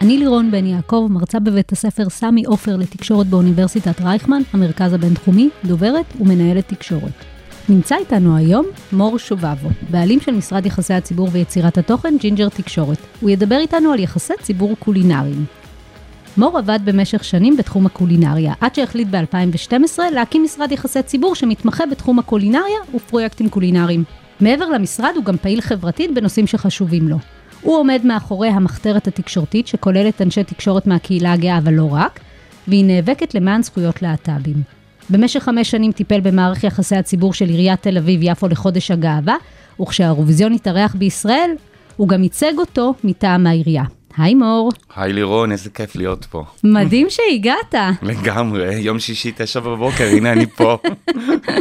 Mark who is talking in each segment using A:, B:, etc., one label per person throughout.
A: אני לירון בן יעקב, מרצה בבית הספר סמי עופר לתקשורת באוניברסיטת רייכמן, המרכז הבינתחומי, דוברת ומנהלת תקשורת. נמצא איתנו היום מור שביבו, בעלים של משרד יחסי הציבור ויצירת התוכן ג'ינג'ר תקשורת. הוא ידבר איתנו על יחסי ציבור קולינריים. מור עבד במשך שנים בתחום הקולינריה, עד שהחליט ב-2012 להקים משרד יחסי ציבור שמתמחה בתחום הקולינריה ופרויקטים קולינריים. מעבר למשרד הוא גם פעיל חברתית בנושאים שחשובים לו. הוא עומד מאחורי המחתרת התקשורתית שכוללת אנשי תקשורת מהקהילה הגאה אבל לא רק, והיא נאבקת למען זכויות להט"בים. במשך חמש שנים טיפל במערך יחסי הציבור של עיריית תל אביב-יפו לחודש הגאווה, וכשהאירוויזיון התארח בישראל, הוא גם ייצג אותו מטעם העירייה. היי מור,
B: היי לירון, איזה כיף להיות פה.
A: מדהים שהגעת.
B: לגמרי, יום שישי, תשע בבוקר, הנה אני פה.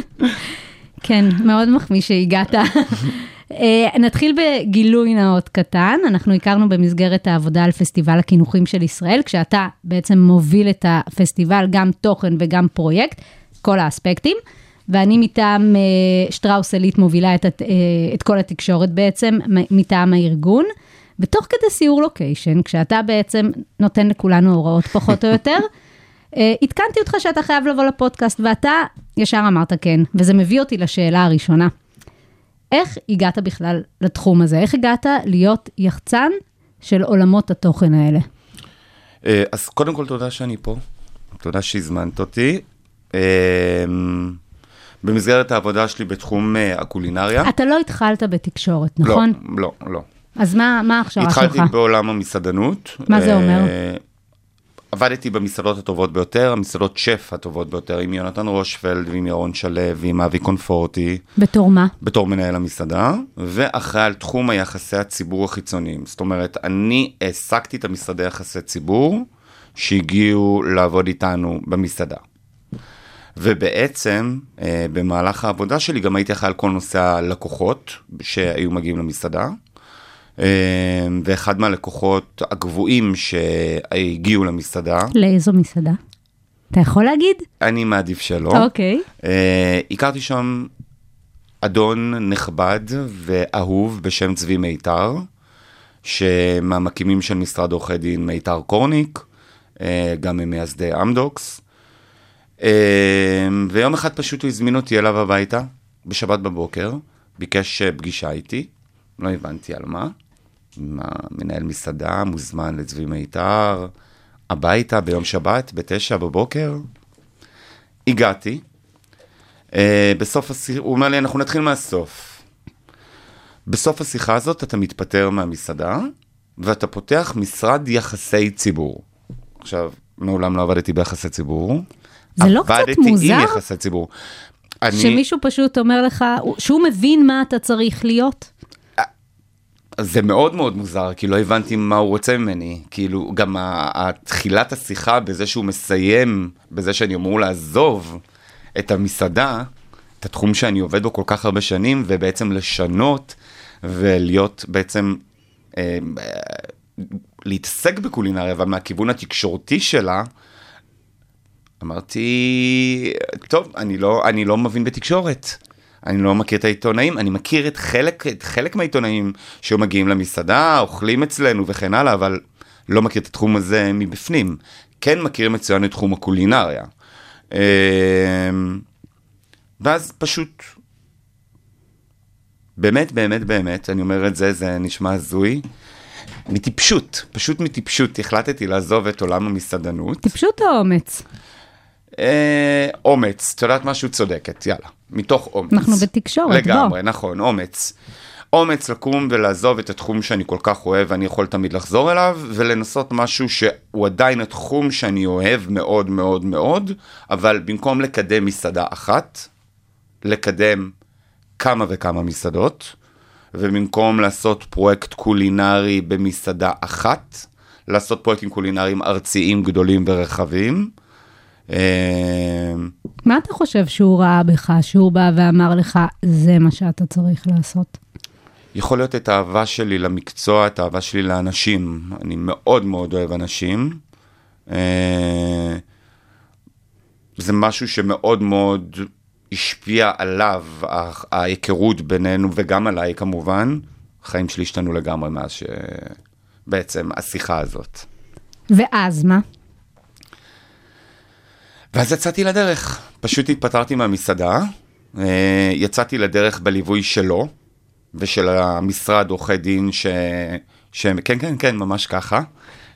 A: כן, מאוד מחמיא שהגעת. אה, נתחיל בגילוי נאות קטן, אנחנו הכרנו במסגרת העבודה על פסטיבל הקינוחים של ישראל, כשאתה בעצם מוביל את הפסטיבל, גם תוכן וגם פרויקט, כל האספקטים, ואני מטעם אה, שטראוס עילית מובילה את, אה, את כל התקשורת בעצם, מטעם הארגון. ותוך כדי סיור לוקיישן, כשאתה בעצם נותן לכולנו הוראות פחות או יותר, עדכנתי אותך שאתה חייב לבוא לפודקאסט, ואתה ישר אמרת כן, וזה מביא אותי לשאלה הראשונה. איך הגעת בכלל לתחום הזה? איך הגעת להיות יחצן של עולמות התוכן האלה?
B: אה, אז קודם כל תודה שאני פה, תודה שהזמנת אותי. אה, במסגרת העבודה שלי בתחום אה, הקולינריה.
A: אתה לא התחלת בתקשורת, נכון?
B: לא, לא, לא.
A: אז מה, מה ההכשרה שלך?
B: התחלתי בעולם המסעדנות.
A: מה זה אומר?
B: עבדתי במסעדות הטובות ביותר, המסעדות שף הטובות ביותר, עם יונתן רושפלד ועם ירון שלו ועם אבי קונפורטי.
A: בתור מה?
B: בתור מנהל המסעדה, ואחראי על תחום היחסי הציבור החיצוניים. זאת אומרת, אני העסקתי את המשרדי יחסי ציבור שהגיעו לעבוד איתנו במסעדה. ובעצם, אה, במהלך העבודה שלי גם הייתי אחראי על כל נושא הלקוחות שהיו מגיעים למסעדה. אה, ואחד מהלקוחות הקבועים שהגיעו למסעדה,
A: לאיזו מסעדה? אתה יכול להגיד?
B: אני מעדיף שלא.
A: אוקיי.
B: אה, הכרתי שם אדון נכבד ואהוב בשם צבי מיתר, שמהמקימים של משרד עורכי דין מיתר קורניק, אה, גם ממייסדי אמדוקס. ויום אחד פשוט הוא הזמין אותי אליו הביתה, בשבת בבוקר, ביקש פגישה איתי, לא הבנתי על מה. עם המנהל מסעדה, מוזמן לצבי מיתר, הביתה ביום שבת, בתשע בבוקר. הגעתי, uh, בסוף השיחה, הוא אומר לי, אנחנו נתחיל מהסוף. בסוף השיחה הזאת אתה מתפטר מהמסעדה, ואתה פותח משרד יחסי ציבור. עכשיו, מעולם לא עבדתי ביחסי ציבור.
A: זה לא קצת
B: עבדתי
A: מוזר?
B: עם יחסי ציבור. אני,
A: שמישהו פשוט אומר לך, שהוא מבין מה אתה צריך להיות?
B: זה מאוד מאוד מוזר, כי לא הבנתי מה הוא רוצה ממני. כאילו, גם התחילת השיחה בזה שהוא מסיים, בזה שאני אמור לעזוב את המסעדה, את התחום שאני עובד בו כל כך הרבה שנים, ובעצם לשנות ולהיות בעצם, אה, אה, להתעסק בקולינריה, אבל מהכיוון התקשורתי שלה, אמרתי, טוב, אני לא, אני לא מבין בתקשורת. אני לא מכיר את העיתונאים, אני מכיר את חלק, את חלק מהעיתונאים שהיו מגיעים למסעדה, אוכלים אצלנו וכן הלאה, אבל לא מכיר את התחום הזה מבפנים. כן מכיר מצוין את תחום הקולינריה. אמ, ואז פשוט, באמת, באמת, באמת, אני אומר את זה, זה נשמע הזוי. מטיפשות, פשוט מטיפשות, החלטתי לעזוב את עולם המסעדנות.
A: טיפשות או אומץ?
B: אה, אומץ, את יודעת משהו צודקת, יאללה, מתוך אומץ.
A: אנחנו בתקשורת, בוא.
B: לגמרי, נכון, אומץ. אומץ לקום ולעזוב את התחום שאני כל כך אוהב ואני יכול תמיד לחזור אליו, ולנסות משהו שהוא עדיין התחום שאני אוהב מאוד מאוד מאוד, אבל במקום לקדם מסעדה אחת, לקדם כמה וכמה מסעדות, ובמקום לעשות פרויקט קולינרי במסעדה אחת, לעשות פרויקטים קולינריים ארציים גדולים ורחבים. אה,
A: מה אתה חושב שהוא ראה בך, שהוא בא ואמר לך, זה מה שאתה צריך לעשות?
B: יכול להיות את האהבה שלי למקצוע, את האהבה שלי לאנשים. אני מאוד מאוד אוהב אנשים. אה, זה משהו שמאוד מאוד השפיע עליו, ההיכרות בינינו וגם עליי כמובן. החיים שלי השתנו לגמרי מאז שבעצם השיחה הזאת.
A: ואז מה?
B: ואז יצאתי לדרך. פשוט התפטרתי מהמסעדה, אה, יצאתי לדרך בליווי שלו ושל המשרד עורכי דין ש... ש... כן, כן, כן, ממש ככה,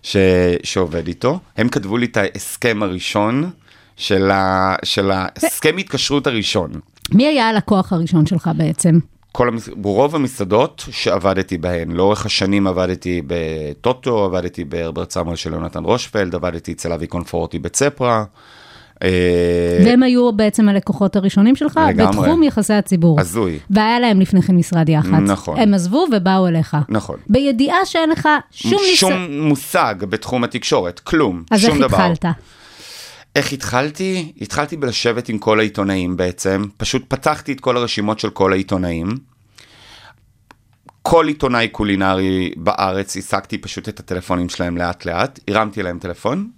B: ש... שעובד איתו. הם כתבו לי את ההסכם הראשון של, ה... של ההסכם התקשרות הראשון.
A: מי היה הלקוח הראשון שלך בעצם?
B: כל המס... רוב המסעדות שעבדתי בהן, לאורך השנים עבדתי בטוטו, עבדתי בהרברט סמואל של יונתן רושפלד, עבדתי אצל אבי קונפורטי בצפרה. אה,
A: והם היו בעצם הלקוחות הראשונים שלך
B: לגמרי.
A: בתחום יחסי הציבור.
B: הזוי.
A: והיה להם לפני כן משרד יח"צ.
B: נכון.
A: הם עזבו ובאו אליך.
B: נכון.
A: בידיעה שאין לך שום ניסיון.
B: שום מושג בתחום התקשורת, כלום,
A: אז
B: שום
A: איך
B: דבר.
A: התחלת?
B: איך התחלתי? התחלתי בלשבת עם כל העיתונאים בעצם, פשוט פתחתי את כל הרשימות של כל העיתונאים. כל עיתונאי קולינרי בארץ, השגתי פשוט את הטלפונים שלהם לאט לאט, הרמתי להם טלפון,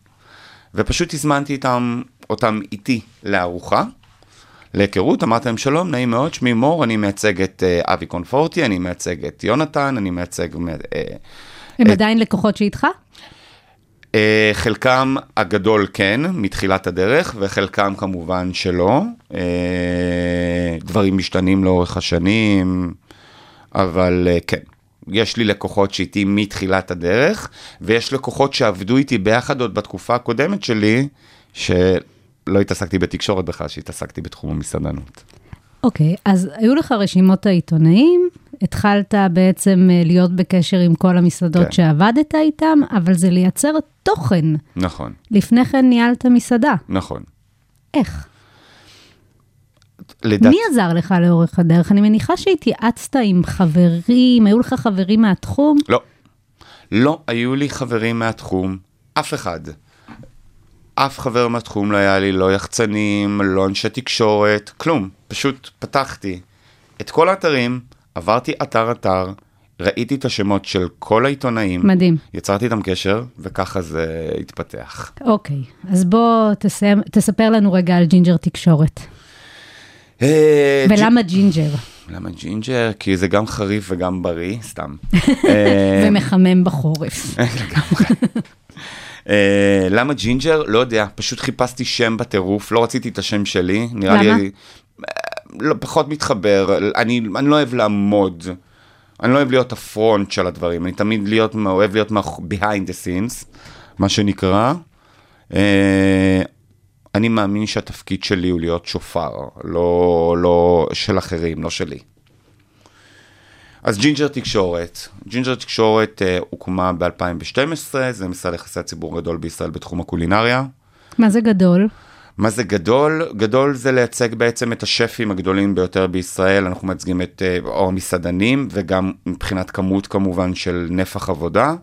B: ופשוט הזמנתי אותם, אותם איתי לארוחה, להיכרות, אמרתי להם שלום, נעים מאוד, שמי מור, אני מייצג את אה, אבי קונפורטי, אני מייצג את יונתן, אני מייצג... אה,
A: הם
B: את-
A: עדיין לקוחות שאיתך?
B: אה, חלקם הגדול כן, מתחילת הדרך, וחלקם כמובן שלא. אה, דברים משתנים לאורך השנים, אבל אה, כן. יש לי לקוחות שאיתי מתחילת הדרך, ויש לקוחות שעבדו איתי ביחד עוד בתקופה הקודמת שלי, שלא התעסקתי בתקשורת בכלל, שהתעסקתי בתחום המסעדנות.
A: אוקיי, אז היו לך רשימות העיתונאים, התחלת בעצם אה, להיות בקשר עם כל המסעדות
B: כן.
A: שעבדת איתם, אבל זה לייצר תוכן.
B: נכון,
A: לפני כן ניהלת מסעדה.
B: נכון.
A: איך?
B: לדעת...
A: מי עזר לך לאורך הדרך? אני מניחה שהתייעצת עם חברים, היו לך חברים מהתחום?
B: לא. לא היו לי חברים מהתחום, אף אחד. אף חבר מהתחום לא היה לי, לא יחצנים, לא אנשי תקשורת, כלום. פשוט פתחתי את כל האתרים, עברתי אתר-אתר, ראיתי את השמות של כל העיתונאים.
A: מדהים.
B: יצרתי איתם קשר, וככה זה התפתח.
A: אוקיי, אז בוא תסיים, תספר לנו רגע על ג'ינג'ר תקשורת.
B: אה,
A: ולמה ג'ינג'ר?
B: למה ג'ינג'ר? כי זה גם חריף וגם בריא, סתם. אה,
A: ומחמם בחורף.
B: אה, למה ג'ינג'ר? לא יודע, פשוט חיפשתי שם בטירוף, לא רציתי את השם שלי, נראה
A: למה?
B: לי... אה, לא, פחות מתחבר, אני, אני לא אוהב לעמוד, אני לא אוהב להיות ה front של הדברים, אני תמיד להיות, אוהב להיות מאח- behind the scenes, מה שנקרא. אה, אני מאמין שהתפקיד שלי הוא להיות שופר, לא, לא של אחרים, לא שלי. אז ג'ינג'ר תקשורת, ג'ינג'ר תקשורת אה, הוקמה ב-2012, זה משרד יחסי הציבור גדול בישראל בתחום הקולינריה.
A: מה זה גדול?
B: מה זה גדול? גדול זה לייצג בעצם את השפים הגדולים ביותר בישראל, אנחנו מייצגים את אה, או המסעדנים וגם מבחינת כמות כמובן של נפח עבודה.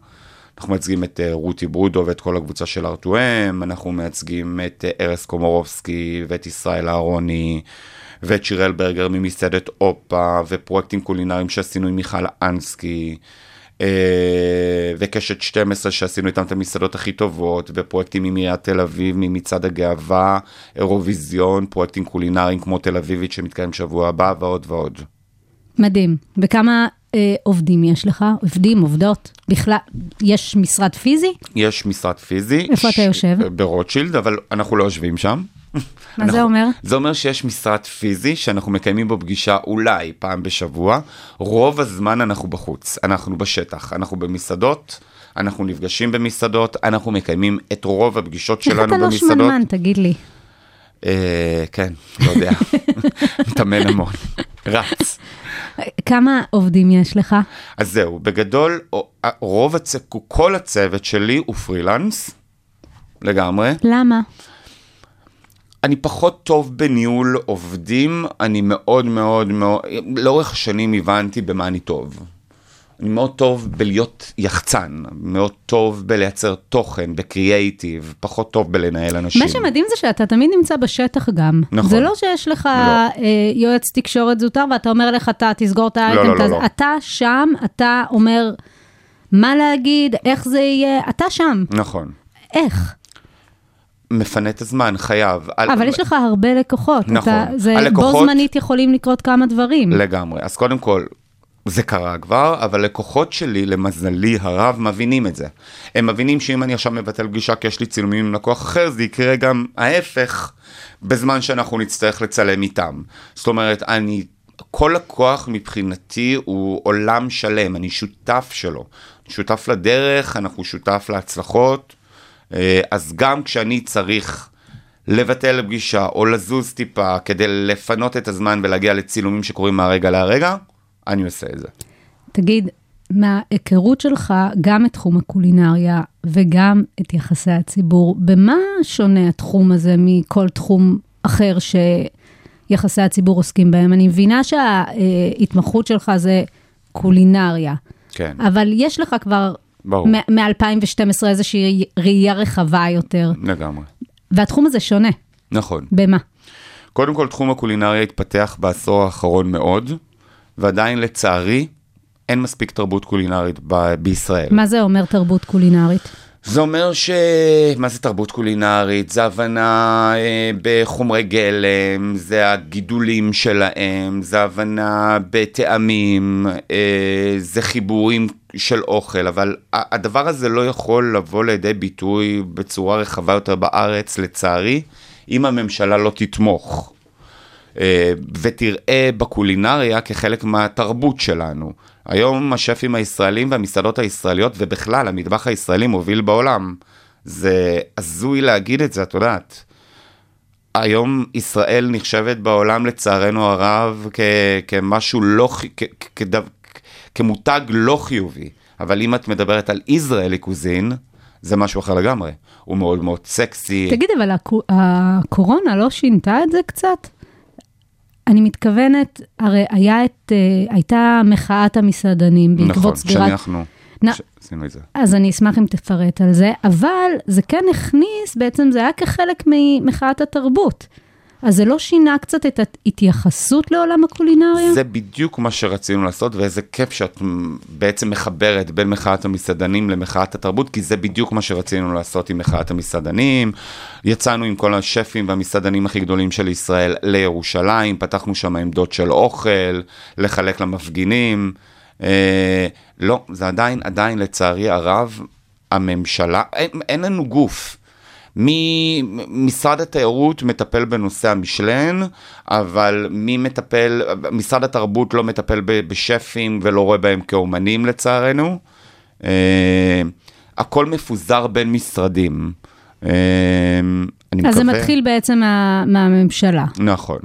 B: אנחנו מייצגים את אה, רותי ברודו ואת כל הקבוצה של ארטואם, אנחנו מייצגים את ארז קומורובסקי ואת ישראל אהרוני ואת שיראל ברגר ממסעדת אופה ופרויקטים קולינריים שעשינו עם מיכל אנסקי. אה, וקשת 12 שעשינו איתם את המסעדות הכי טובות, ופרויקטים עם עיריית תל אביב, ממצעד הגאווה, אירוויזיון, פרויקטים קולינריים כמו תל אביבית שמתקיים שבוע הבא, ועוד ועוד.
A: מדהים. וכמה אה, עובדים יש לך? עובדים, עובדות? בכלל, יש משרד פיזי?
B: יש משרד פיזי.
A: איפה אתה יושב?
B: ברוטשילד, אבל אנחנו לא יושבים שם.
A: מה
B: אנחנו-
A: זה אומר?
B: זה אומר שיש משרד פיזי שאנחנו מקיימים בו פגישה אולי פעם בשבוע. רוב הזמן אנחנו בחוץ, אנחנו בשטח, אנחנו במסעדות, אנחנו נפגשים במסעדות, אנחנו מקיימים את רוב הפגישות
A: איך
B: שלנו
A: אתה לא
B: במסעדות.
A: שמנמן, תגיד לי.
B: אה, כן, לא יודע, מתאמן המון, רץ.
A: כמה עובדים יש לך?
B: אז זהו, בגדול, רוב הצ... כל הצוות שלי הוא פרילנס, לגמרי.
A: למה?
B: אני פחות טוב בניהול עובדים, אני מאוד מאוד מאוד, לאורך השנים הבנתי במה אני טוב. אני מאוד טוב בלהיות יחצן, מאוד טוב בלייצר תוכן, בקריאייטיב, פחות טוב בלנהל אנשים.
A: מה שמדהים זה שאתה תמיד נמצא בשטח גם.
B: נכון.
A: זה לא שיש לך
B: לא.
A: אה, יועץ תקשורת זוטר ואתה אומר לך, אתה תסגור את האייטם
B: לא, לא,
A: כזה.
B: לא.
A: אתה שם, אתה אומר מה להגיד, איך זה יהיה, אתה שם.
B: נכון.
A: איך?
B: מפנה את הזמן, חייב. על-
A: אבל יש לך הרבה לקוחות.
B: נכון.
A: אתה, זה בו
B: הלקוחות-
A: זמנית יכולים לקרות כמה דברים.
B: לגמרי. אז קודם כל, זה קרה כבר, אבל לקוחות שלי, למזלי הרב, מבינים את זה. הם מבינים שאם אני עכשיו מבטל פגישה כי יש לי צילומים עם לקוח אחר, זה יקרה גם ההפך, בזמן שאנחנו נצטרך לצלם איתם. זאת אומרת, אני, כל לקוח מבחינתי הוא עולם שלם, אני שותף שלו. שותף לדרך, אנחנו שותף להצלחות. אה, אז גם כשאני צריך לבטל פגישה או לזוז טיפה כדי לפנות את הזמן ולהגיע לצילומים שקורים מהרגע להרגע, אני עושה את זה.
A: תגיד, מההיכרות שלך, גם את תחום הקולינריה וגם את יחסי הציבור, במה שונה התחום הזה מכל תחום אחר שיחסי הציבור עוסקים בהם? אני מבינה שההתמחות שלך זה קולינריה,
B: כן.
A: אבל יש לך כבר
B: ברור.
A: מ-2012 איזושהי ראייה רחבה יותר,
B: לגמרי.
A: והתחום הזה שונה.
B: נכון.
A: במה?
B: קודם כל, תחום הקולינריה התפתח בעשור האחרון מאוד, ועדיין לצערי, אין מספיק תרבות קולינרית ב- בישראל.
A: מה זה אומר תרבות קולינרית?
B: זה אומר ש... מה זה תרבות קולינרית? זה הבנה אה, בחומרי גלם, זה הגידולים שלהם, זה הבנה בטעמים, אה, זה חיבורים של אוכל, אבל הדבר הזה לא יכול לבוא לידי ביטוי בצורה רחבה יותר בארץ, לצערי, אם הממשלה לא תתמוך. אה, ותראה בקולינריה כחלק מהתרבות שלנו. היום השפים הישראלים והמסעדות הישראליות, ובכלל המטבח הישראלי מוביל בעולם. זה הזוי להגיד את זה, את יודעת. היום ישראל נחשבת בעולם לצערנו הרב כ- כמשהו לא, כ- כ- כדו- כמותג לא חיובי. אבל אם את מדברת על ישראלי קוזין, זה משהו אחר לגמרי. הוא מאוד מאוד סקסי.
A: תגיד, אבל הקו- הקורונה לא שינתה את זה קצת? אני מתכוונת, הרי היה את, אה, הייתה מחאת המסעדנים בעקבות
B: נכון,
A: סגירת...
B: שאנחנו
A: נ-
B: עשינו את זה.
A: אז אני אשמח אם תפרט על זה, אבל זה כן הכניס, בעצם זה היה כחלק ממחאת התרבות. אז זה לא שינה קצת את ההתייחסות לעולם הקולינריה?
B: זה בדיוק מה שרצינו לעשות, ואיזה כיף שאת בעצם מחברת בין מחאת המסעדנים למחאת התרבות, כי זה בדיוק מה שרצינו לעשות עם מחאת המסעדנים. יצאנו עם כל השפים והמסעדנים הכי גדולים של ישראל לירושלים, פתחנו שם עמדות של אוכל, לחלק למפגינים. אה, לא, זה עדיין, עדיין לצערי הרב, הממשלה, אין, אין לנו גוף. משרד התיירות מטפל בנושא המשלן, אבל מי מטפל, משרד התרבות לא מטפל בשפים ולא רואה בהם כאומנים לצערנו. אה, הכל מפוזר בין משרדים. אה, אני
A: אז זה
B: מקווה-
A: מתחיל בעצם מה, מהממשלה.
B: נכון.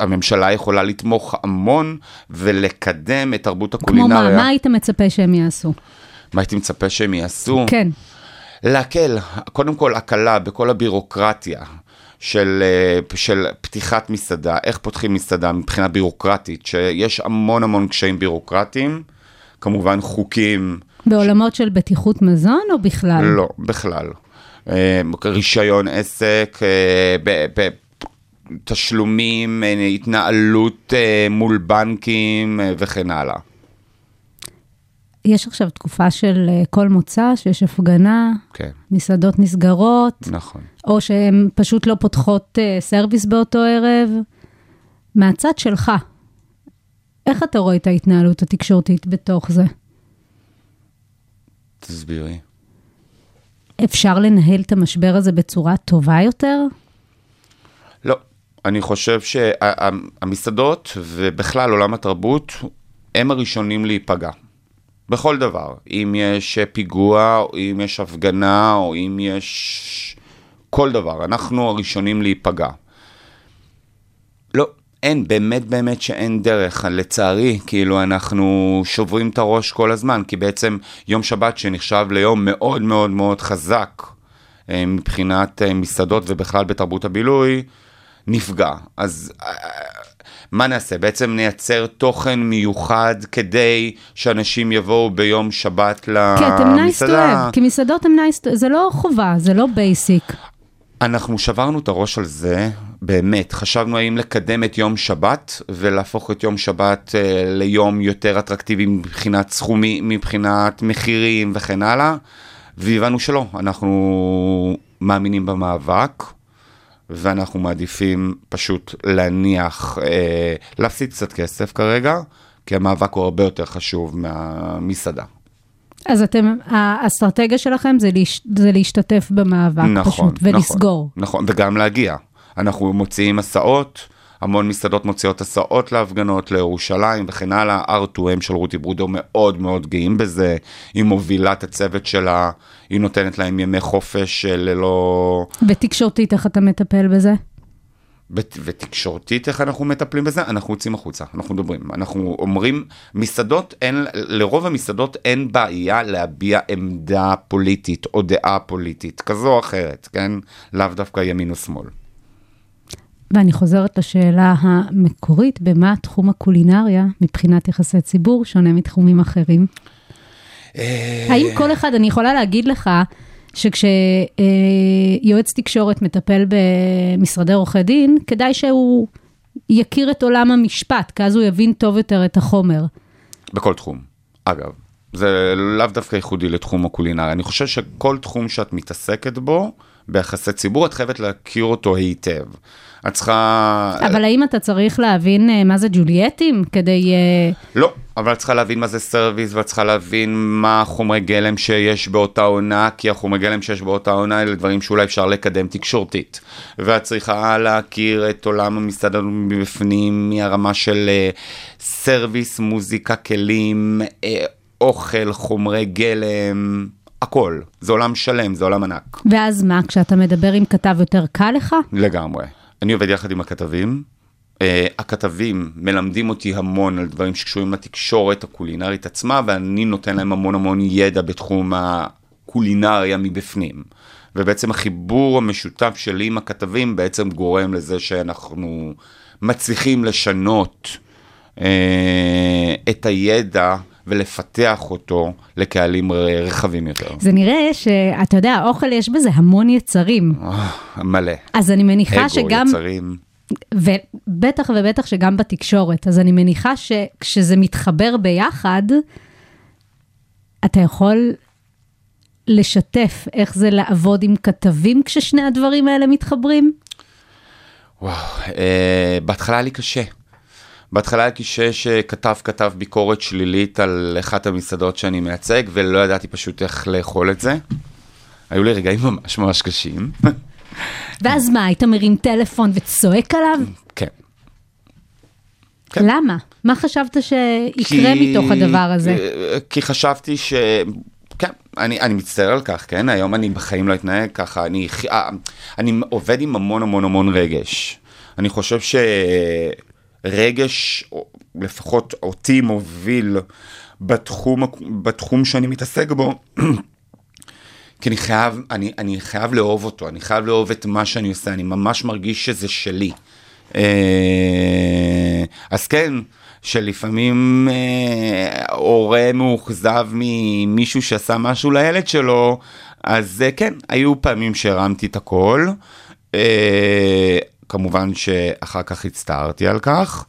B: הממשלה יכולה לתמוך המון ולקדם את תרבות
A: כמו
B: הקולינריה.
A: מה? מה היית מצפה שהם יעשו?
B: מה הייתי מצפה שהם יעשו?
A: כן.
B: להקל, קודם כל הקלה בכל הבירוקרטיה של, אה, של פתיחת מסעדה, איך פותחים מסעדה מבחינה בירוקרטית, שיש המון המון קשיים בירוקרטיים, כמובן חוקים,
A: בעולמות של בטיחות מזון או בכלל?
B: לא, בכלל. אה, רישיון עסק, אה, תשלומים, התנהלות מול בנקים וכן הלאה.
A: יש עכשיו תקופה של אה, כל מוצא, שיש הפגנה,
B: כן,
A: מסעדות נסגרות,
B: נכון.
A: או שהן פשוט לא פותחות אה, סרוויס באותו ערב. מהצד שלך, איך אתה רואה את ההתנהלות התקשורתית בתוך זה?
B: תסבירי.
A: אפשר לנהל את המשבר הזה בצורה טובה יותר?
B: לא, אני חושב שהמסעדות ובכלל עולם התרבות הם הראשונים להיפגע. בכל דבר. אם יש פיגוע, או אם יש הפגנה, או אם יש כל דבר. אנחנו הראשונים להיפגע. לא, אין, באמת באמת שאין דרך. לצערי, כאילו אנחנו שוברים את הראש כל הזמן, כי בעצם יום שבת שנחשב ליום מאוד מאוד מאוד חזק אה, מבחינת אה, מסעדות ובכלל בתרבות הבילוי, נפגע. אז אה, מה נעשה? בעצם נייצר תוכן מיוחד כדי שאנשים יבואו ביום שבת
A: כי אתם nice to
B: למסעדה.
A: have, כי מסעדות הם nice to, זה לא חובה, זה לא בייסיק.
B: אנחנו שברנו את הראש על זה, באמת. חשבנו האם לקדם את יום שבת ולהפוך את יום שבת אה, ליום יותר אטרקטיבי מבחינת סכומים, מבחינת מחירים וכן הלאה, והבנו שלא. אנחנו מאמינים במאבק, ואנחנו מעדיפים פשוט להניח, אה, להפסיד קצת כסף כרגע, כי המאבק הוא הרבה יותר חשוב מהמסעדה.
A: אז אתם, האסטרטגיה שלכם זה, להש, זה להשתתף במאבק
B: נכון,
A: פשוט, ולסגור.
B: נכון, נכון, וגם להגיע. אנחנו מוציאים הסעות, המון מסעדות מוציאות הסעות להפגנות, לירושלים וכן הלאה. R2M של רותי ברודו מאוד מאוד גאים בזה. היא מובילה את הצוות שלה, היא נותנת להם ימי חופש אה, ללא...
A: ותקשורתית, איך אתה מטפל בזה?
B: ות- ותקשורתית, איך אנחנו מטפלים בזה? אנחנו יוצאים החוצה, אנחנו מדברים. אנחנו אומרים, מסעדות, אין, לרוב המסעדות אין בעיה להביע עמדה פוליטית או דעה פוליטית, כזו או אחרת, כן? לאו דווקא ימין או שמאל.
A: ואני חוזרת לשאלה המקורית, במה תחום הקולינריה, מבחינת יחסי ציבור, שונה מתחומים אחרים? האם כל אחד, אני יכולה להגיד לך, שכשיועץ תקשורת מטפל במשרדי עורכי דין, כדאי שהוא יכיר את עולם המשפט, כי אז הוא יבין טוב יותר את החומר.
B: בכל תחום, אגב. זה לאו דווקא ייחודי לתחום הקולינריה. אני חושב שכל תחום שאת מתעסקת בו, ביחסי ציבור, את חייבת להכיר אותו היטב. את צריכה...
A: אבל האם אתה צריך להבין אה, מה זה ג'ולייטים כדי... אה,
B: לא, אבל את צריכה להבין מה זה סרוויס, ואת צריכה להבין מה החומרי גלם שיש באותה עונה, כי החומרי גלם שיש באותה עונה אלה דברים שאולי אפשר לקדם תקשורתית. ואת צריכה להכיר את עולם המסעדה מבפנים, מהרמה של אה, סרוויס, מוזיקה, כלים, אוכל, חומרי גלם, הכל. זה עולם שלם, זה עולם ענק.
A: ואז מה, כשאתה מדבר עם כתב יותר קל לך?
B: לגמרי. אני עובד יחד עם הכתבים. Uh, הכתבים מלמדים אותי המון על דברים שקשורים לתקשורת הקולינרית עצמה, ואני נותן להם המון המון ידע בתחום הקולינריה מבפנים. ובעצם החיבור המשותף שלי עם הכתבים בעצם גורם לזה שאנחנו מצליחים לשנות uh, את הידע ולפתח אותו לקהלים רחבים יותר.
A: זה נראה שאתה יודע, אוכל יש בזה המון יצרים.
B: אה, מלא.
A: אז אני מניחה
B: אגו,
A: שגם,
B: יצרים.
A: ובטח ובטח שגם בתקשורת, אז אני מניחה שכשזה מתחבר ביחד, אתה יכול לשתף איך זה לעבוד עם כתבים כששני הדברים האלה מתחברים?
B: וואו, אה, בהתחלה היה לי קשה. בהתחלה היה קשה שכתב כתב ביקורת שלילית על אחת המסעדות שאני מייצג, ולא ידעתי פשוט איך לאכול את זה. היו לי רגעים ממש ממש קשים.
A: ואז מה, היית מרים טלפון וצועק עליו?
B: כן. כן.
A: למה? מה חשבת שיקרה
B: כי-
A: מתוך הדבר הזה?
B: אה, כי חשבתי ש... כן, אני, אני מצטער על כך, כן? היום אני בחיים לא אתנהג ככה, אני, אה, אני עובד עם המון המון המון רגש. אני חושב שרגש, או לפחות אותי מוביל בתחום, בתחום שאני מתעסק בו, כי אני חייב, אני, אני חייב לאהוב אותו, אני חייב לאהוב את מה שאני עושה, אני ממש מרגיש שזה שלי. אה, אז כן, שלפעמים אה, הורה מאוכזב ממישהו שעשה משהו לילד שלו, אז אה, כן, היו פעמים שהרמתי את הכל. אה, כמובן שאחר כך הצטערתי על כך.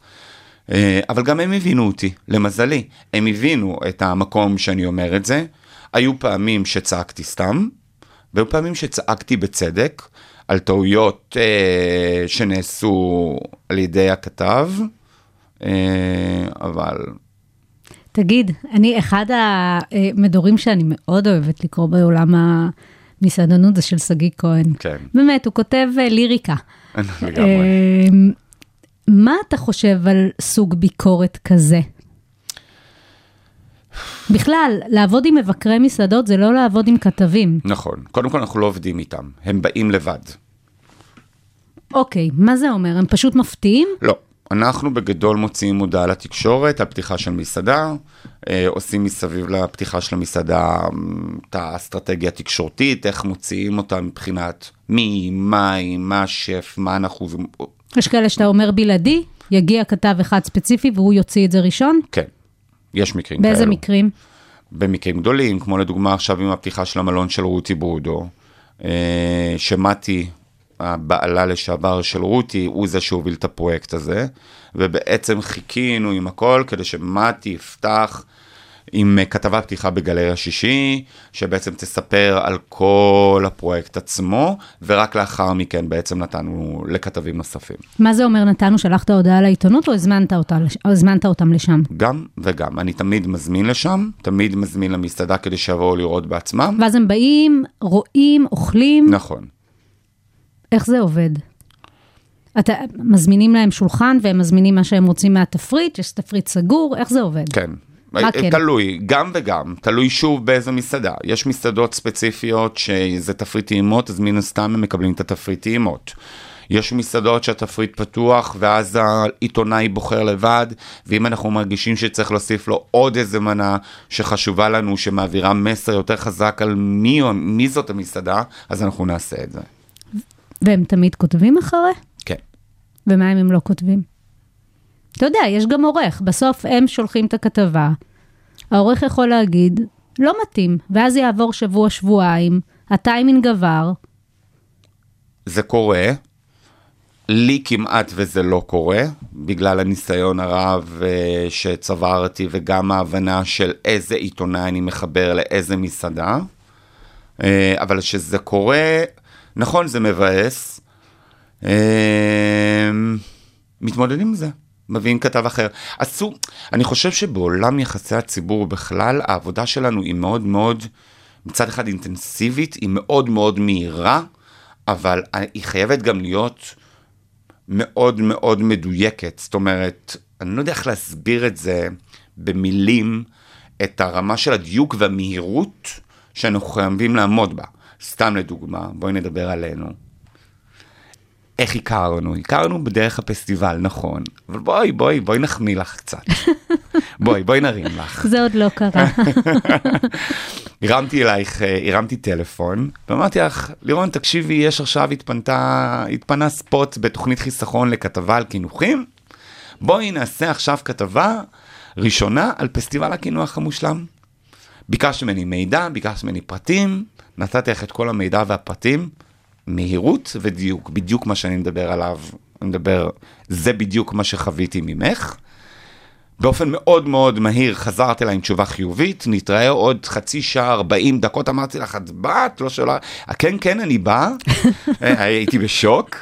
B: אה, אבל גם הם הבינו אותי, למזלי. הם הבינו את המקום שאני אומר את זה. היו פעמים שצעקתי סתם, והיו פעמים שצעקתי בצדק על טעויות אה, שנעשו על ידי הכתב, אה, אבל
A: תגיד, אני, אחד המדורים שאני מאוד אוהבת לקרוא בעולם המסעדנות זה של שגיא כהן.
B: כן.
A: באמת, הוא כותב אה, ליריקה.
B: לגמרי.
A: אה, מה אתה חושב על סוג ביקורת כזה? בכלל, לעבוד עם מבקרי מסעדות זה לא לעבוד עם כתבים.
B: נכון. קודם כל אנחנו לא עובדים איתם, הם באים לבד.
A: אוקיי, מה זה אומר? הם פשוט מפתיעים?
B: לא. אנחנו בגדול מוציאים הודעה לתקשורת על פתיחה של מסעדה, אה, עושים מסביב לפתיחה של המסעדה מ, את האסטרטגיה התקשורתית, איך מוציאים אותה מבחינת מי, מה, מה השף, מה אנחנו
A: יש כאלה שאתה אומר בלעדי, יגיע כתב אחד ספציפי והוא יוציא את זה ראשון?
B: כן, יש מקרים
A: באיזה
B: כאלו.
A: מקרים?
B: במקרים גדולים, כמו לדוגמה עכשיו עם הפתיחה של המלון של רותי ברודו, אה, שמתי, הבעלה לשעבר של רותי, הוא זה שהוביל את הפרויקט הזה, ובעצם חיכינו עם הכל כדי שמתי יפתח עם אה, כתבת פתיחה בגלריה שישי, שבעצם תספר על כל הפרויקט עצמו, ורק לאחר מכן בעצם נתנו לכתבים נוספים.
A: מה זה אומר נתנו? שלחת הודעה לעיתונות או הזמנת, אותה, או הזמנת אותם לשם?
B: גם וגם, אני תמיד מזמין לשם, תמיד מזמין למסעדה כדי שיבואו לראות בעצמם.
A: ואז הם באים, רואים, אוכלים,
B: נכון.
A: איך זה עובד? אתה, מזמינים להם שולחן והם מזמינים מה שהם רוצים מהתפריט, יש תפריט סגור, איך זה עובד?
B: כן.
A: מה כן?
B: תלוי, גם וגם, תלוי שוב באיזו מסעדה. יש מסעדות ספציפיות שזה תפריט טעימות, אז מן הסתם הם מקבלים את התפריט טעימות. יש מסעדות שהתפריט פתוח, ואז העיתונאי בוחר לבד, ואם אנחנו מרגישים שצריך להוסיף לו עוד איזה מנה שחשובה לנו, שמעבירה מסר יותר חזק על מי, מי זאת המסעדה, אז אנחנו נעשה את זה.
A: והם תמיד כותבים אחרי?
B: כן.
A: ומה אם הם לא כותבים? אתה יודע, יש גם עורך, בסוף הם שולחים את הכתבה, העורך יכול להגיד, לא מתאים, ואז יעבור שבוע-שבועיים, הטיימינג עבר,
B: זה קורה. לי כמעט וזה לא קורה, בגלל הניסיון הרב אה, שצברתי וגם ההבנה של איזה עיתונאי אני מחבר לאיזה מסעדה. אה, אבל כשזה קורה, נכון, זה מבאס. אה, מתמודדים עם זה, מביאים כתב אחר. אסור, אני חושב שבעולם יחסי הציבור בכלל, העבודה שלנו היא מאוד מאוד, מצד אחד אינטנסיבית, היא מאוד מאוד מהירה, אבל היא חייבת גם להיות מאוד מאוד מדויקת. זאת אומרת, אני לא יודע איך להסביר את זה במילים, את הרמה של הדיוק והמהירות שאנחנו חייבים לעמוד בה. סתם לדוגמה, בואי נדבר עלינו. איך הכרנו? הכרנו בדרך הפסטיבל, נכון. אבל בואי, בואי, בואי נחמיא לך קצת. בואי, בואי נרים לך.
A: זה עוד לא קרה.
B: הרמתי אלייך, אה, הרמתי טלפון, ואמרתי לך, לירון, תקשיבי, יש עכשיו, התפנתה, התפנה ספוט בתוכנית חיסכון לכתבה על קינוחים. בואי נעשה עכשיו כתבה ראשונה על פסטיבל הקינוח המושלם. ביקשת ממני מידע, ביקשת ממני פרטים, נתתי לך את כל המידע והפרטים, מהירות ודיוק, בדיוק מה שאני מדבר עליו, אני מדבר, זה בדיוק מה שחוויתי ממך. באופן מאוד מאוד מהיר חזרת אליי עם תשובה חיובית, נתראה עוד חצי שעה, 40 דקות, אמרתי לך, את באה? את לא שואלה? כן, כן, אני באה. אה, הייתי בשוק,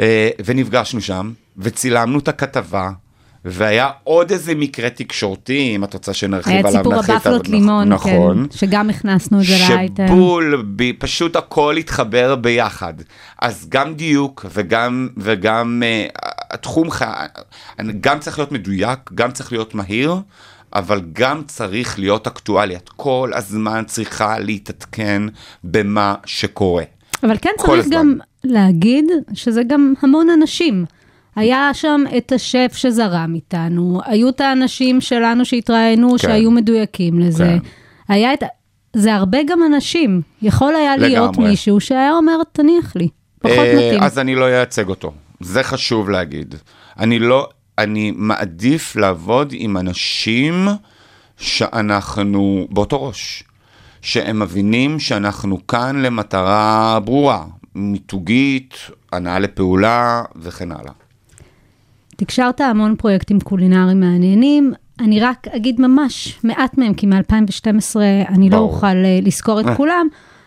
B: אה, ונפגשנו שם, וצילמנו את הכתבה. והיה עוד איזה מקרה תקשורתי, אם את רוצה שנרחיב
A: היה
B: עליו, נרחיב את
A: הבפלות לימון,
B: נכון.
A: כן, שגם הכנסנו את זה לאייטם.
B: שבול, ב- פשוט הכל התחבר ביחד. אז גם דיוק וגם, וגם uh, התחום, גם צריך להיות מדויק, גם צריך להיות מהיר, אבל גם צריך להיות אקטואלי. את כל הזמן צריכה להתעדכן במה שקורה.
A: אבל כן צריך
B: הזמן.
A: גם להגיד שזה גם המון אנשים. היה שם את השף שזרם איתנו, היו את האנשים שלנו שהתראיינו,
B: כן.
A: שהיו מדויקים לזה.
B: כן.
A: היה את... זה הרבה גם אנשים. יכול היה להיות
B: לגמרי.
A: מישהו שהיה אומר, תניח לי, פחות
B: אה,
A: מתאים.
B: אז אני לא אייצג אותו, זה חשוב להגיד. אני לא, אני מעדיף לעבוד עם אנשים שאנחנו באותו ראש, שהם מבינים שאנחנו כאן למטרה ברורה, מיתוגית, הנעה לפעולה וכן הלאה.
A: תקשרת המון פרויקטים קולינריים מעניינים. אני רק אגיד ממש מעט מהם, כי מ-2012 אני לא. אוכל אה, לזכור את כולם,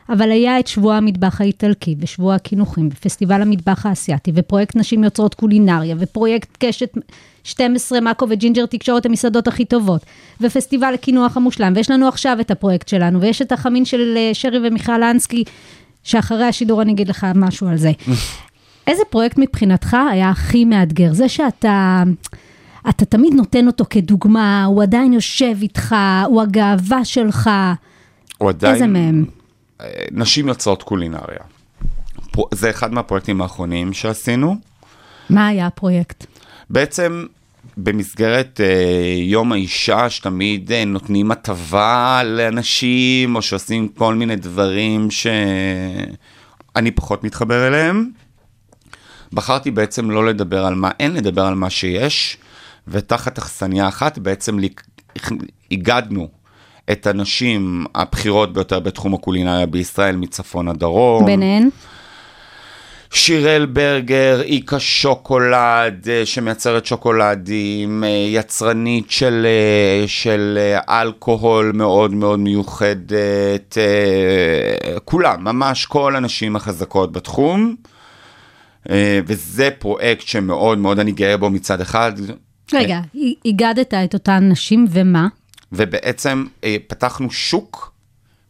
A: אבל היה את שבוע המטבח האיטלקי, ושבוע הקינוחים, ופסטיבל המטבח האסייתי, ופרויקט נשים יוצרות קולינריה, ופרויקט קשת 12, מאקו וג'ינג'ר תקשורת המסעדות הכי טובות, ופסטיבל הקינוח המושלם, ויש לנו עכשיו את הפרויקט שלנו, ויש את החמין של אה, שרי ומיכל אנסקי, שאחרי השידור אני אגיד לך משהו על זה. איזה פרויקט מבחינתך היה הכי מאתגר? זה שאתה... אתה תמיד נותן אותו כדוגמה, הוא עדיין יושב איתך, הוא הגאווה שלך.
B: הוא עדיין...
A: איזה מהם?
B: אה, נשים יוצרות קולינריה. זה אחד מהפרויקטים האחרונים שעשינו.
A: מה היה הפרויקט?
B: בעצם במסגרת אה, יום האישה, שתמיד אה, נותנים הטבה לאנשים, או שעושים כל מיני דברים שאני פחות מתחבר אליהם. בחרתי בעצם לא לדבר על מה אין, לדבר על מה שיש, ותחת אכסניה אחת בעצם איגדנו את הנשים הבכירות ביותר בתחום הקולינריה בישראל, מצפון עד דרום.
A: ביניהן?
B: שירל ברגר, איקה שוקולד, אה, שמייצרת שוקולדים, אה, יצרנית של, אה, של אלכוהול מאוד מאוד מיוחדת, כולם, ממש כל הנשים החזקות בתחום. אה, וזה פרויקט שמאוד מאוד אני גאה בו מצד אחד.
A: רגע, איגדת את אותן נשים ומה?
B: ובעצם אה, פתחנו שוק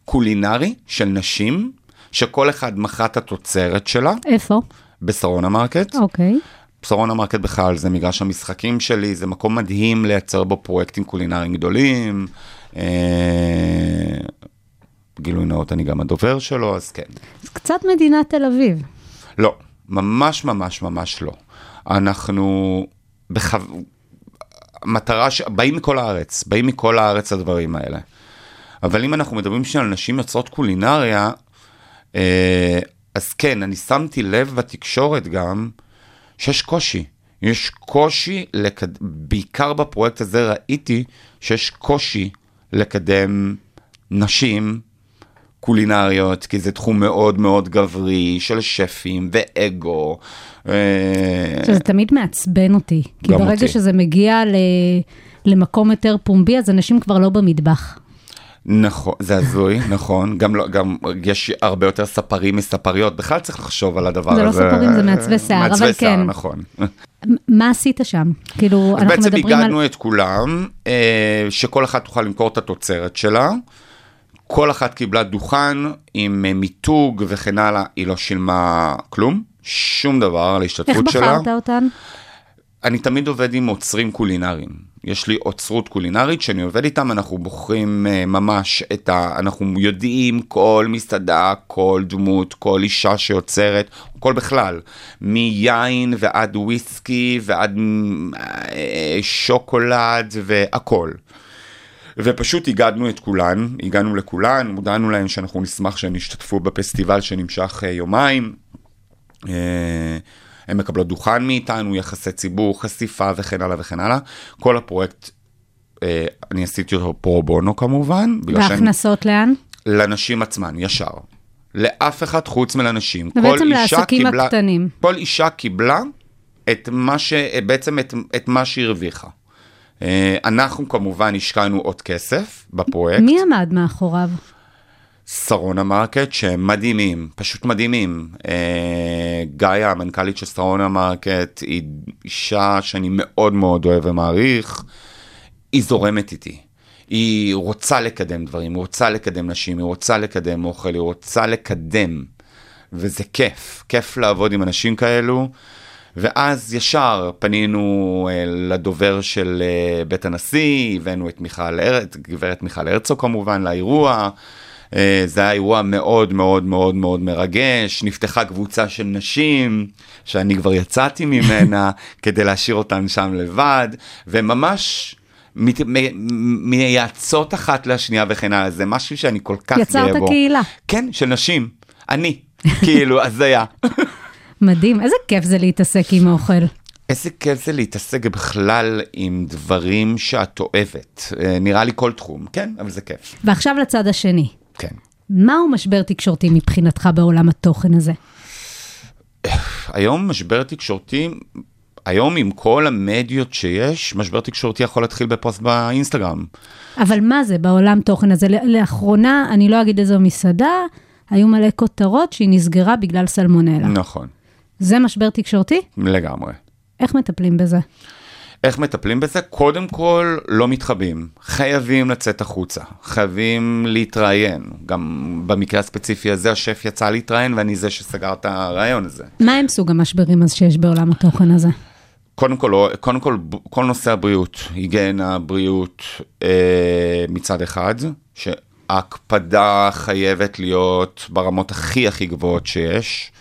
B: קולינרי של נשים, שכל אחת מכרה את התוצרת שלה
A: איפה?
B: בשרונה מרקט.
A: אוקיי.
B: בשרונה מרקט בכלל זה מגרש המשחקים שלי, זה מקום מדהים לייצר בו פרויקטים קולינריים גדולים. אה, גילוי נאות, אני גם הדובר שלו, אז כן.
A: אז קצת מדינת תל אביב.
B: לא, ממש ממש ממש לא. אנחנו בחו... מטרה ש... באים מכל הארץ, באים מכל הארץ הדברים האלה. אבל אם אנחנו מדברים שעל נשים יוצרות קולינריה, אה, אז כן, אני שמתי לב בתקשורת גם שיש קושי. יש קושי, לקד... בעיקר בפרויקט הזה ראיתי שיש קושי לקדם נשים קולינריות, כי זה תחום מאוד מאוד גברי של שפים ואגו. אה,
A: שזה תמיד מעצבן אותי. כי ברגע
B: אותי.
A: שזה מגיע ל... למקום יותר פומבי, אז אנשים כבר לא במטבח.
B: נכון, זה הזוי, נכון. גם, לא, גם יש הרבה יותר ספרים מספריות, בכלל צריך לחשוב על הדבר
A: זה לא
B: הזה.
A: ספרים, זה מעצבי שיער, אבל
B: שיער,
A: כן.
B: נכון.
A: מה עשית שם? כאילו,
B: אז
A: אנחנו
B: בעצם
A: מדברים על...
B: הגענו את כולם, אה, שכל אחת תוכל למכור את התוצרת שלה. כל אחת קיבלה דוכן עם אה, מיתוג וכן הלאה, היא לא שילמה כלום, שום דבר על
A: איך
B: ההשתתפות שלה.
A: בחרת אותן?
B: אני תמיד עובד עם עוצרים קולינריים. יש לי עוצרות קולינרית שאני עובד איתם, אנחנו בוחרים uh, ממש את ה... אנחנו יודעים כל מסעדה, כל דמות, כל אישה שיוצרת, כל בכלל, מיין ועד וויסקי ועד uh, שוקולד והכל. ופשוט הגדנו את כולן, הגענו לכולן, הודענו להן שאנחנו נשמח שהן ישתתפו בפסטיבל שנמשך uh, יומיים. אה, הן מקבלות דוכן מאיתנו, יחסי ציבור, חשיפה וכן הלאה וכן הלאה. כל הפרויקט, אה, אני עשיתי אותו פרו בונו כמובן, שאני...
A: והכנסות לאן?
B: לנשים עצמן, ישר. לאף אחד חוץ מלנשים.
A: ובעצם לעסקים
B: קיבלה-
A: הקטנים.
B: כל אישה קיבלה את מה ש... בעצם את, את מה שהרוויחה. אה, אנחנו כמובן השקענו עוד כסף בפרויקט.
A: מי עמד מאחוריו?
B: שרונה מרקט שהם מדהימים, פשוט מדהימים. אה, גאיה, המנכ"לית של שרונה מרקט, היא אישה שאני מאוד מאוד אוהב ומעריך. היא זורמת איתי. היא רוצה לקדם דברים, היא רוצה לקדם נשים, היא רוצה לקדם אוכל, היא רוצה לקדם. וזה כיף, כיף לעבוד עם אנשים כאלו. ואז ישר פנינו אה, לדובר של אה, בית הנשיא, הבאנו את מיכל, את גברת מיכל הרצוג כמובן לאירוע. אה, זה היה אירוע מאוד מאוד מאוד מאוד מרגש, נפתחה קבוצה של נשים, שאני כבר יצאתי ממנה, כדי להשאיר אותן שם לבד, וממש מת- מ- מייעצות אחת לשנייה וכן הלאה, זה משהו שאני כל כך גאה בו.
A: יצרת קהילה.
B: כן, של נשים, אני, כאילו, הזיה.
A: מדהים, איזה כיף זה להתעסק עם אוכל.
B: איזה כיף זה להתעסק בכלל עם דברים שאת אוהבת. אה, נראה לי כל תחום, כן, אבל זה כיף.
A: ועכשיו לצד השני.
B: כן.
A: מהו משבר תקשורתי מבחינתך בעולם התוכן הזה?
B: היום משבר תקשורתי, היום עם כל המדיות שיש, משבר תקשורתי יכול להתחיל בפוסט באינסטגרם.
A: אבל מה זה בעולם תוכן הזה? לאחרונה, אני לא אגיד איזו מסעדה, היו מלא כותרות שהיא נסגרה בגלל סלמונלה.
B: נכון,
A: זה משבר תקשורתי?
B: לגמרי.
A: איך מטפלים בזה?
B: איך מטפלים בזה? קודם כל, לא מתחבאים. חייבים לצאת החוצה. חייבים להתראיין. גם במקרה הספציפי הזה, השף יצא להתראיין ואני זה שסגר את הרעיון הזה.
A: מה הם סוג המשברים אז שיש בעולם התוכן הזה?
B: קודם כל, לא- קודם כל, כל נושא הבריאות, היגיינה, בריאות אה, מצד אחד, שההקפדה חייבת להיות ברמות הכי הכי גבוהות שיש.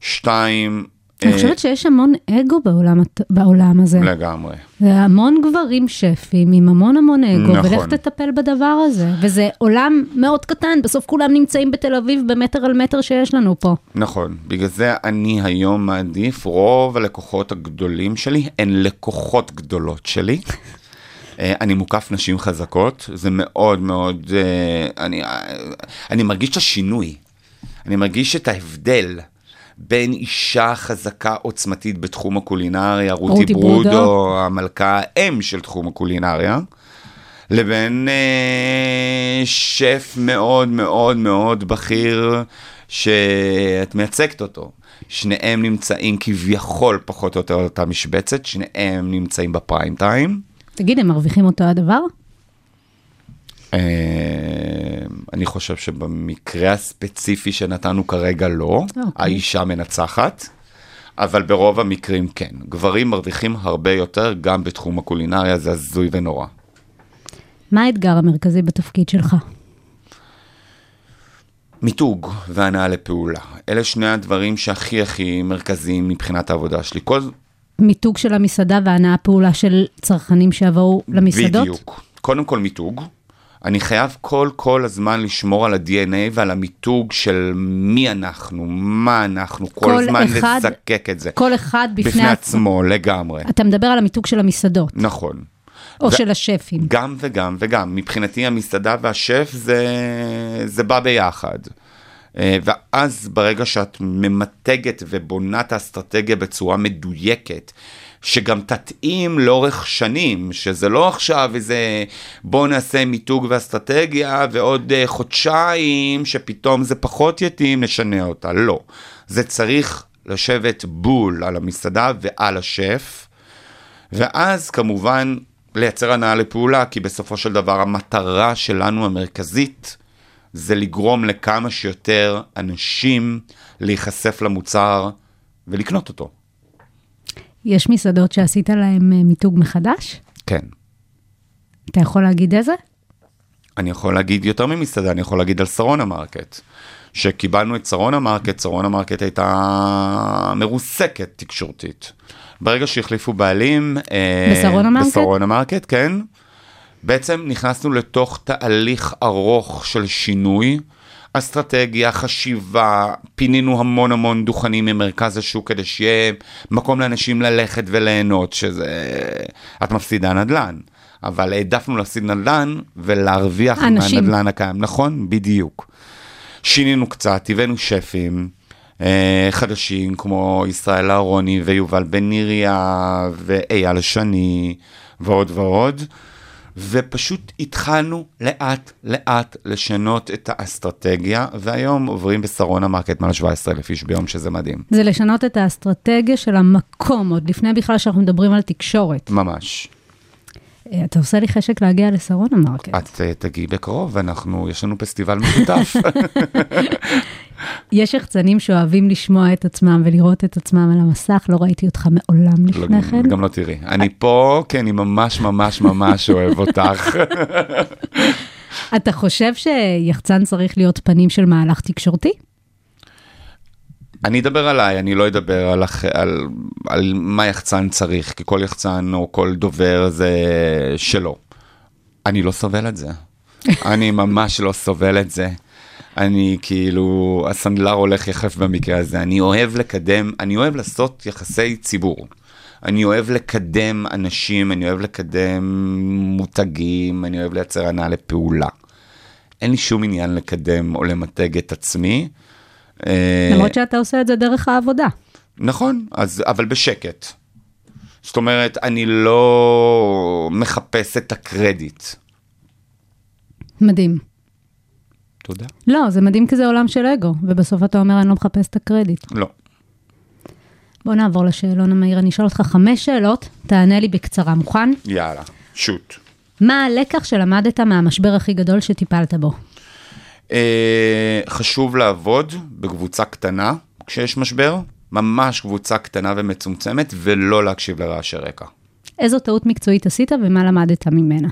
B: שתיים,
A: אני
B: אה,
A: חושבת שיש המון אגו בעולם, בעולם הזה.
B: לגמרי.
A: זה המון גברים שפים עם המון המון אגו,
B: נכון.
A: ולך תטפל בדבר הזה. וזה עולם מאוד קטן, בסוף כולם נמצאים בתל אביב במטר על מטר שיש לנו פה.
B: נכון, בגלל זה אני היום מעדיף, רוב הלקוחות הגדולים שלי הן לקוחות גדולות שלי. אה, אני מוקף נשים חזקות, זה מאוד מאוד, אה, אני, אני מרגיש את השינוי, אני מרגיש את ההבדל בין אישה חזקה עוצמתית בתחום הקולינריה, רותי.
A: ברודו,
B: המלכה האם של תחום הקולינריה, לבין אה, שף מאוד מאוד מאוד בכיר שאת מייצגת אותו. שניהם נמצאים כביכול פחות או יותר אותה משבצת, שניהם נמצאים בפריים טיים.
A: תגיד, הם מרוויחים אותו הדבר?
B: אה, אני חושב שבמקרה הספציפי שנתנו כרגע לא,
A: אוקיי.
B: האישה מנצחת, אבל ברוב המקרים כן. גברים מרוויחים הרבה יותר גם בתחום הקולינריה, זה הזוי ונורא.
A: מה האתגר המרכזי בתפקיד שלך?
B: מיתוג והנעה לפעולה. אלה שני הדברים שהכי הכי מרכזיים מבחינת העבודה שלי. כל...
A: מיתוג של המסעדה והנאה פעולה של צרכנים שיבואו למסעדות?
B: בדיוק. קודם כל מיתוג. אני חייב כל כל הזמן לשמור על ה-DNA ועל המיתוג של מי אנחנו, מה אנחנו, כל,
A: כל
B: הזמן
A: אחד-
B: לזקק את זה.
A: כל אחד בפני,
B: בפני עצמו, לגמרי.
A: אתה מדבר על המיתוג של המסעדות,
B: נכון.
A: או
B: ו-
A: של השפים.
B: גם וגם וגם. מבחינתי המסעדה והשף זה, זה בא ביחד. אה, ואז ברגע שאת ממתגת ובונה את האסטרטגיה בצורה מדויקת, שגם תתאים לאורך שנים, שזה לא עכשיו איזה בוא נעשה מיתוג ואסטרטגיה ועוד אה, חודשיים שפתאום זה פחות יתאים, נשנה אותה. לא. זה צריך לשבת בול על המסעדה ועל השף. ואז כמובן לייצר הנעה לפעולה, כי בסופו של דבר המטרה שלנו המרכזית זה לגרום לכמה שיותר אנשים להיחשף למוצר ולקנות אותו.
A: יש מסעדות שעשית להם אה, מיתוג מחדש?
B: כן.
A: אתה יכול להגיד איזה?
B: אני יכול להגיד יותר ממסעדה, אני יכול להגיד על שרונה מרקט. שקיבלנו את שרונה מרקט, שרונה מרקט הייתה מרוסקת תקשורתית. ברגע שהחליפו בעלים... אה,
A: בשרונה מרקט?
B: בשרונה מרקט, כן. בעצם נכנסנו לתוך תהליך ארוך של שינוי, אסטרטגיה, חשיבה, פינינו המון המון דוכנים ממרכז השוק כדי שיהיה מקום לאנשים ללכת וליהנות, שזה... את מפסידה נדל"ן. אבל העדפנו להפסיד נדל"ן ולהרוויח
A: אנשים.
B: מהנדל"ן הקיים. נכון, בדיוק. שינינו קצת, הבאנו שפים אה, חדשים כמו ישראל אהרוני ויובל בן ניריה ואייל שני ועוד ועוד. ופשוט התחלנו לאט לאט לשנות את האסטרטגיה, והיום עוברים בשרונה מרקט מעל 17,000 איש ביום, שזה מדהים.
A: זה לשנות את האסטרטגיה של המקום, עוד לפני בכלל שאנחנו מדברים על תקשורת.
B: ממש.
A: אה, אתה עושה לי חשק להגיע לשרונה מרקט.
B: את אה, תגיעי בקרוב, אנחנו, יש לנו פסטיבל משותף.
A: יש יחצנים שאוהבים לשמוע את עצמם ולראות את עצמם על המסך, לא ראיתי אותך מעולם
B: לא,
A: לפני כן.
B: גם לא תראי. אני פה כי אני ממש ממש ממש אוהב אותך.
A: אתה חושב שיחצן צריך להיות פנים של מהלך תקשורתי?
B: אני אדבר עליי, אני לא אדבר על, על, על מה יחצן צריך, כי כל יחצן או כל דובר זה שלו. אני לא סובל את זה. אני ממש לא סובל את זה. אני כאילו, הסנדלר הולך יחף במקרה הזה. אני אוהב לקדם, אני אוהב לעשות יחסי ציבור. אני אוהב לקדם אנשים, אני אוהב לקדם מותגים, אני אוהב לייצר הנאה לפעולה. אין לי שום עניין לקדם או למתג את עצמי. אה,
A: למרות שאתה עושה את זה דרך העבודה.
B: נכון, אז, אבל בשקט. זאת אומרת, אני לא מחפש את הקרדיט.
A: מדהים.
B: תודה.
A: לא, זה מדהים כי זה עולם של אגו, ובסוף אתה אומר, אני לא מחפש את הקרדיט.
B: לא.
A: בוא נעבור לשאלון המהיר, אני אשאל אותך חמש שאלות, תענה לי בקצרה, מוכן?
B: יאללה, שוט.
A: מה הלקח שלמדת מהמשבר הכי גדול שטיפלת בו?
B: אה, חשוב לעבוד בקבוצה קטנה כשיש משבר, ממש קבוצה קטנה ומצומצמת, ולא להקשיב לרעשי רקע.
A: איזו טעות מקצועית עשית ומה למדת ממנה?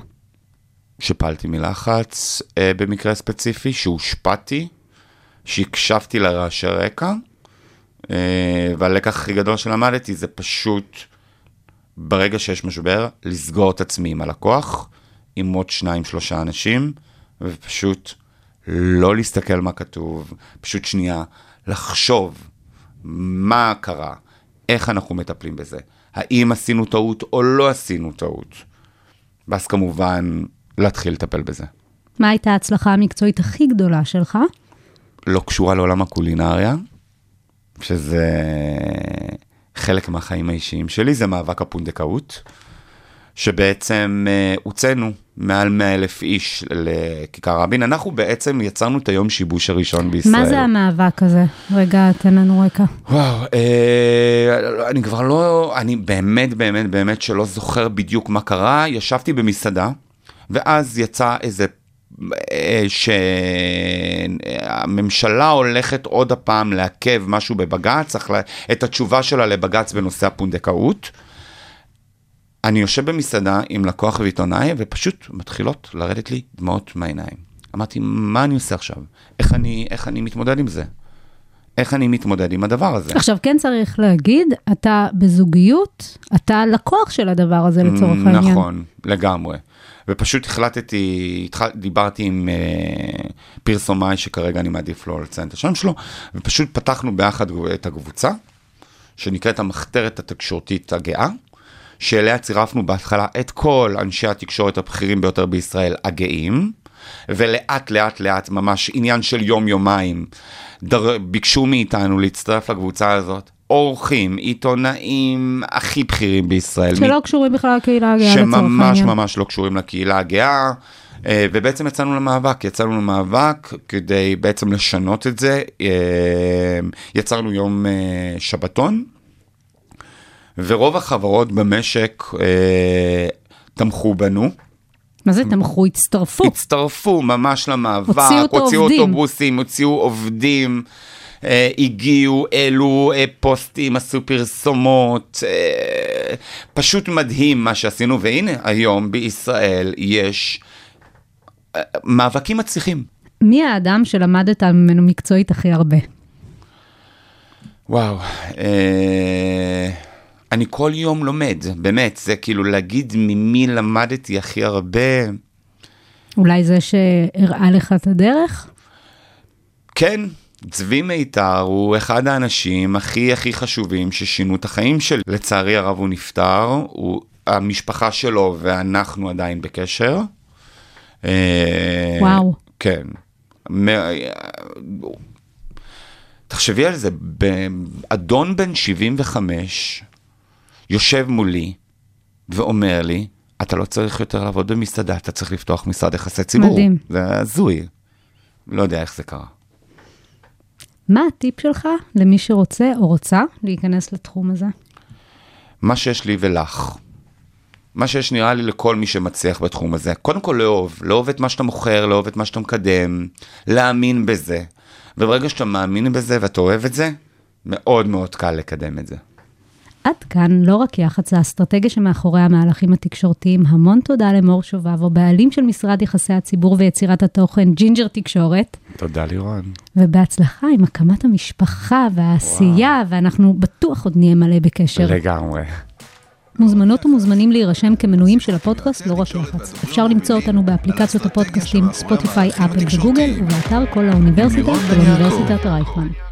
B: שפלתי מלחץ אה, במקרה ספציפי, שהושפעתי, שהקשבתי לרעשי רקע, אה, והלקח הכי גדול שלמדתי זה פשוט, ברגע שיש משבר, לסגור את עצמי עם הלקוח, עם עוד שניים, שלושה אנשים, ופשוט לא להסתכל מה כתוב, פשוט שנייה, לחשוב מה קרה, איך אנחנו מטפלים בזה, האם עשינו טעות או לא עשינו טעות. ואז כמובן, להתחיל לטפל בזה.
A: מה הייתה ההצלחה המקצועית הכי גדולה שלך?
B: לא קשורה לעולם הקולינריה, שזה חלק מהחיים האישיים שלי, זה מאבק הפונדקאות, שבעצם אה, הוצאנו מעל 100 אלף איש לכיכר רבין. אנחנו בעצם יצרנו את היום שיבוש הראשון בישראל.
A: מה זה המאבק הזה? רגע, תן לנו רקע.
B: וואו, אה, אני כבר לא, אני באמת באמת באמת שלא זוכר בדיוק מה קרה. ישבתי במסעדה, ואז יצא איזה, אה, שהממשלה הולכת עוד הפעם לעכב משהו בבג"ץ, את התשובה שלה לבג"ץ בנושא הפונדקאות. אני יושב במסעדה עם לקוח ועיתונאי, ופשוט מתחילות לרדת לי דמעות מהעיניים. אמרתי, מה אני עושה עכשיו? איך אני, איך אני מתמודד עם זה? איך אני מתמודד עם הדבר הזה?
A: עכשיו, כן צריך להגיד, אתה בזוגיות, אתה לקוח של הדבר הזה לצורך העניין.
B: נכון, לגמרי. ופשוט החלטתי, התחל, דיברתי עם אה, פרסומאי שכרגע אני מעדיף לא לציין את השם שלו, ופשוט פתחנו ביחד את הקבוצה, שנקראת המחתרת התקשורתית הגאה, שאליה צירפנו בהתחלה את כל אנשי התקשורת הבכירים ביותר בישראל הגאים, ולאט לאט לאט, ממש עניין של יום-יומיים, דר... ביקשו מאיתנו להצטרף לקבוצה הזאת. אורחים, עיתונאים הכי בכירים בישראל.
A: שלא קשורים בכלל לקהילה הגאה לצורך העניין.
B: שממש ממש לא קשורים לקהילה הגאה, אה, ובעצם יצאנו למאבק, יצאנו למאבק כדי בעצם לשנות את זה. אה, יצרנו יום אה, שבתון, ורוב החברות במשק תמכו בנו.
A: מה זה תמכו? הצטרפו.
B: הצטרפו ממש למאבק,
A: הוציאו
B: הוציאו. אוטובוסים, הוציאו עובדים, אה, הגיעו, העלו אה, פוסטים, עשו פרסומות, אה, פשוט מדהים מה שעשינו, והנה היום בישראל יש אה, מאבקים מצליחים.
A: מי האדם שלמדת ממנו מקצועית הכי הרבה?
B: וואו, אה, אני כל יום לומד, באמת, זה כאילו להגיד ממי למדתי הכי הרבה.
A: אולי זה שהראה לך את הדרך?
B: כן, צבי מיתר הוא אחד האנשים הכי הכי חשובים ששינו את החיים שלי. לצערי הרב הוא נפטר, הוא, המשפחה שלו ואנחנו עדיין בקשר. אה,
A: וואו.
B: כן. מ- תחשבי על זה, אדון בן 75 יושב מולי ואומר לי, אתה לא צריך יותר לעבוד במסעדה, אתה צריך לפתוח משרד יחסי ציבור.
A: מדהים.
B: זה הזוי. לא יודע איך זה קרה.
A: מה הטיפ שלך למי שרוצה או רוצה להיכנס לתחום הזה?
B: מה שיש לי ולך. מה שיש נראה לי לכל מי שמצליח בתחום הזה. קודם כל לאהוב, לאהוב את מה שאתה מוכר, לאהוב את מה שאתה מקדם, להאמין בזה. וברגע שאתה מאמין בזה ואתה אוהב את זה, מאוד מאוד קל לקדם את זה.
A: עד כאן לא רק יח"צ, האסטרטגיה שמאחורי המהלכים התקשורתיים. המון תודה למור שביבו, בעלים של משרד יחסי הציבור ויצירת התוכן ג'ינג'ר תקשורת,
B: תודה לירון.
A: ובהצלחה עם הקמת המשפחה והעשייה, ואנחנו בטוח עוד נהיה מלא בקשר.
B: לגמרי.
A: מוזמנות ומוזמנים להירשם כמנויים של הפודקאסט לא רק יח"צ. אפשר למצוא אותנו באפליקציות הפודקאסטים ספוטיפיי, אפל וגוגל, ובאתר קול האוניברסיטה של אוניברסיטת רייכמן.